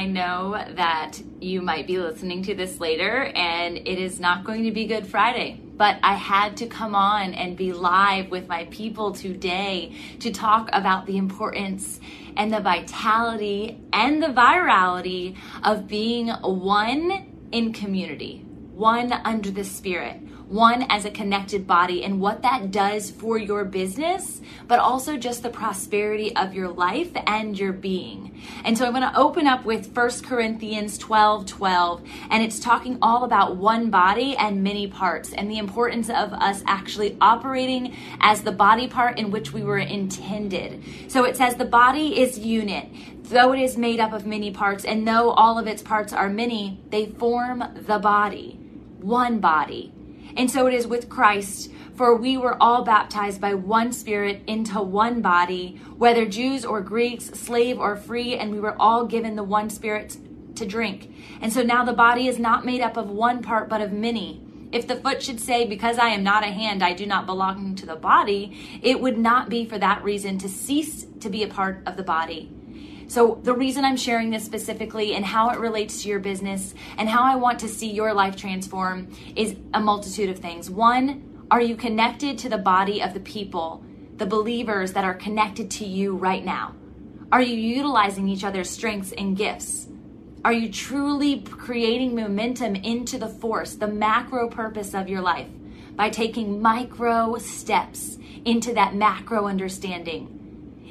I know that you might be listening to this later and it is not going to be Good Friday, but I had to come on and be live with my people today to talk about the importance and the vitality and the virality of being one in community, one under the Spirit one as a connected body and what that does for your business, but also just the prosperity of your life and your being. And so I'm going to open up with 1 Corinthians 12 12, and it's talking all about one body and many parts and the importance of us actually operating as the body part in which we were intended. So it says the body is unit though it is made up of many parts, and though all of its parts are many, they form the body, one body. And so it is with Christ, for we were all baptized by one Spirit into one body, whether Jews or Greeks, slave or free, and we were all given the one Spirit to drink. And so now the body is not made up of one part, but of many. If the foot should say, Because I am not a hand, I do not belong to the body, it would not be for that reason to cease to be a part of the body. So, the reason I'm sharing this specifically and how it relates to your business and how I want to see your life transform is a multitude of things. One, are you connected to the body of the people, the believers that are connected to you right now? Are you utilizing each other's strengths and gifts? Are you truly creating momentum into the force, the macro purpose of your life by taking micro steps into that macro understanding?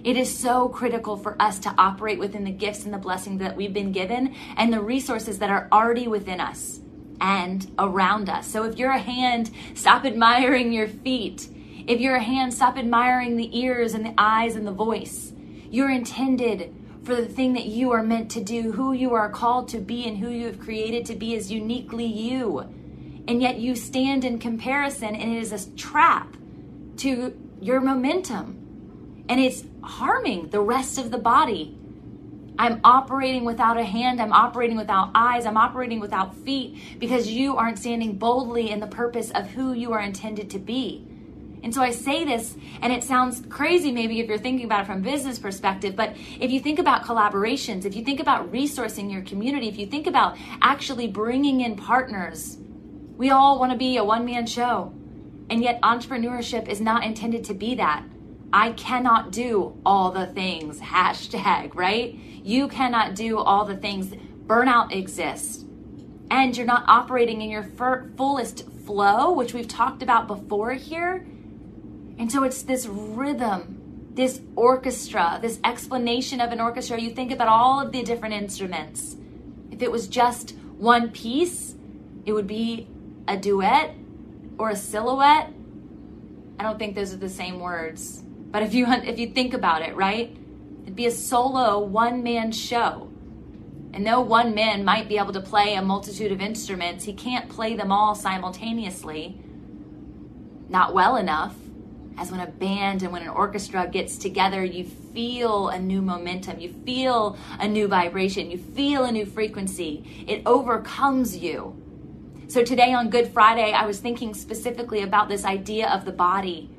It is so critical for us to operate within the gifts and the blessings that we've been given and the resources that are already within us and around us. So if you're a hand, stop admiring your feet. If you're a hand, stop admiring the ears and the eyes and the voice. You're intended for the thing that you are meant to do, who you are called to be, and who you have created to be is uniquely you. And yet you stand in comparison, and it is a trap to your momentum and it's harming the rest of the body. I'm operating without a hand, I'm operating without eyes, I'm operating without feet because you aren't standing boldly in the purpose of who you are intended to be. And so I say this, and it sounds crazy maybe if you're thinking about it from business perspective, but if you think about collaborations, if you think about resourcing your community, if you think about actually bringing in partners, we all want to be a one man show. And yet, entrepreneurship is not intended to be that. I cannot do all the things, hashtag, right? You cannot do all the things. Burnout exists. And you're not operating in your fullest flow, which we've talked about before here. And so it's this rhythm, this orchestra, this explanation of an orchestra. You think about all of the different instruments. If it was just one piece, it would be a duet or a silhouette. I don't think those are the same words. But if you if you think about it, right? It'd be a solo one man show. And though one man might be able to play a multitude of instruments, he can't play them all simultaneously. Not well enough. As when a band and when an orchestra gets together, you feel a new momentum, you feel a new vibration, you feel a new frequency. It overcomes you. So today on Good Friday, I was thinking specifically about this idea of the body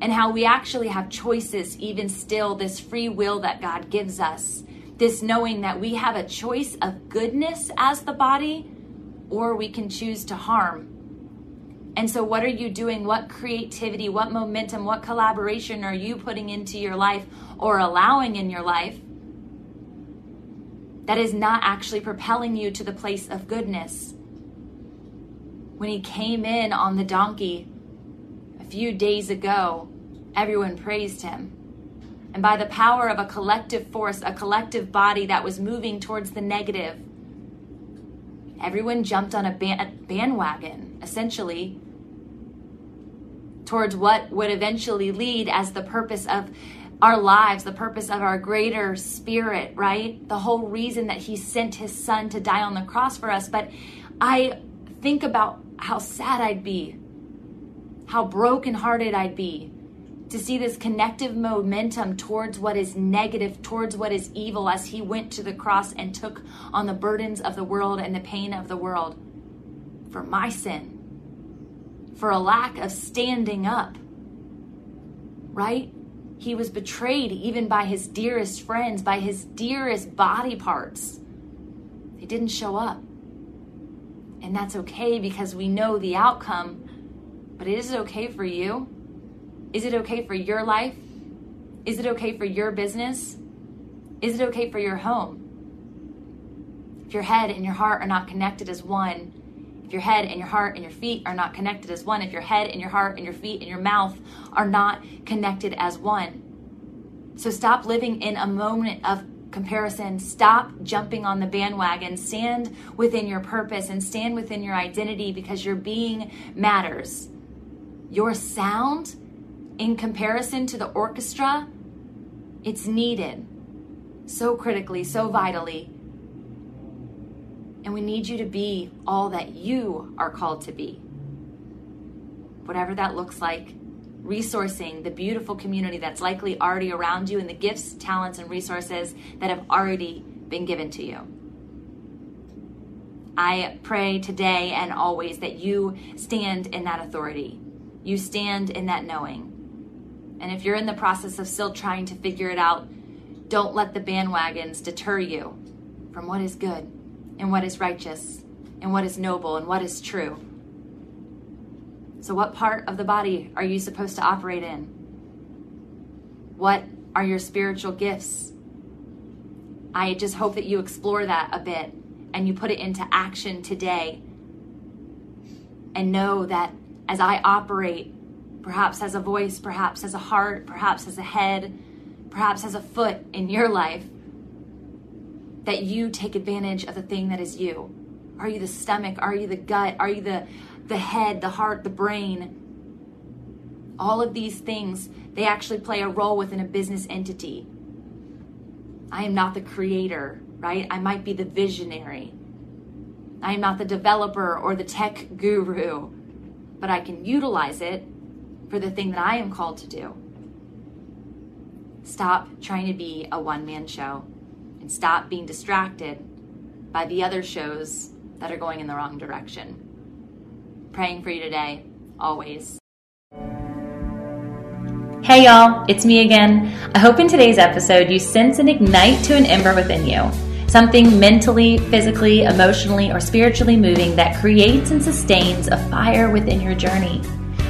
and how we actually have choices, even still, this free will that God gives us, this knowing that we have a choice of goodness as the body, or we can choose to harm. And so, what are you doing? What creativity, what momentum, what collaboration are you putting into your life or allowing in your life that is not actually propelling you to the place of goodness? When he came in on the donkey few days ago, everyone praised him. And by the power of a collective force, a collective body that was moving towards the negative, everyone jumped on a bandwagon, essentially, towards what would eventually lead as the purpose of our lives, the purpose of our greater spirit, right? The whole reason that he sent his son to die on the cross for us. But I think about how sad I'd be, how brokenhearted I'd be to see this connective momentum towards what is negative, towards what is evil, as he went to the cross and took on the burdens of the world and the pain of the world for my sin, for a lack of standing up, right? He was betrayed even by his dearest friends, by his dearest body parts. They didn't show up. And that's okay because we know the outcome. But is it okay for you? Is it okay for your life? Is it okay for your business? Is it okay for your home? If your head and your heart are not connected as one, if your head and your heart and your feet are not connected as one, if your head and your heart and your feet and your mouth are not connected as one. So stop living in a moment of comparison. Stop jumping on the bandwagon. Stand within your purpose and stand within your identity because your being matters. Your sound, in comparison to the orchestra, it's needed so critically, so vitally and we need you to be all that you are called to be. Whatever that looks like, resourcing the beautiful community that's likely already around you and the gifts, talents, and resources that have already been given to you. I pray today and always that you stand in that authority. You stand in that knowing. And if you're in the process of still trying to figure it out, don't let the bandwagons deter you from what is good and what is righteous and what is noble and what is true. So, what part of the body are you supposed to operate in? What are your spiritual gifts? I just hope that you explore that a bit and you put it into action today. And know that as I operate, perhaps as a voice, perhaps as a heart, perhaps as a head, perhaps as a foot in your life, that you take advantage of the thing that is you. Are you the stomach? Are you the gut? Are you the, the head, the heart, the brain? All of these things, they actually play a role within a business entity. I am not the creator, right? I might be the visionary. I am not the developer or the tech guru, but I can utilize it for the thing that I am called to do. Stop trying to be a one man show and stop being distracted by the other shows that are going in the wrong direction. Praying for you today, always. Hey y'all, it's me again. I hope in today's episode you sense and ignite to an ember within you. Something mentally, physically, emotionally, or spiritually moving that creates and sustains a fire within your journey.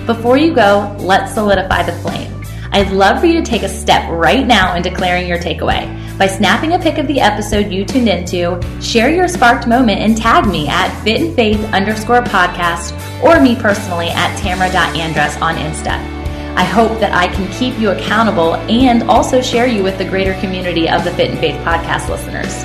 Before you go, let's solidify the flame. I'd love for you to take a step right now in declaring your takeaway. By snapping a pic of the episode you tuned into, share your sparked moment and tag me at fit in faith underscore podcast or me personally at tamara.andress on Insta. I hope that I can keep you accountable and also share you with the greater community of the Fit in Faith podcast listeners.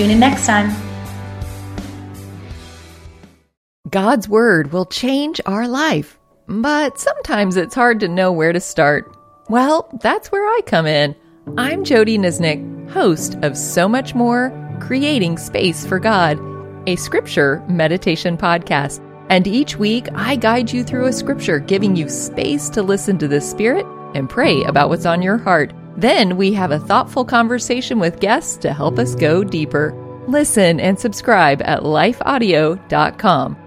Tune in next time. God's Word will change our life, but sometimes it's hard to know where to start. Well, that's where I come in. I'm Jodie Niznik, host of So Much More Creating Space for God, a scripture meditation podcast. And each week, I guide you through a scripture, giving you space to listen to the Spirit and pray about what's on your heart. Then we have a thoughtful conversation with guests to help us go deeper. Listen and subscribe at lifeaudio.com.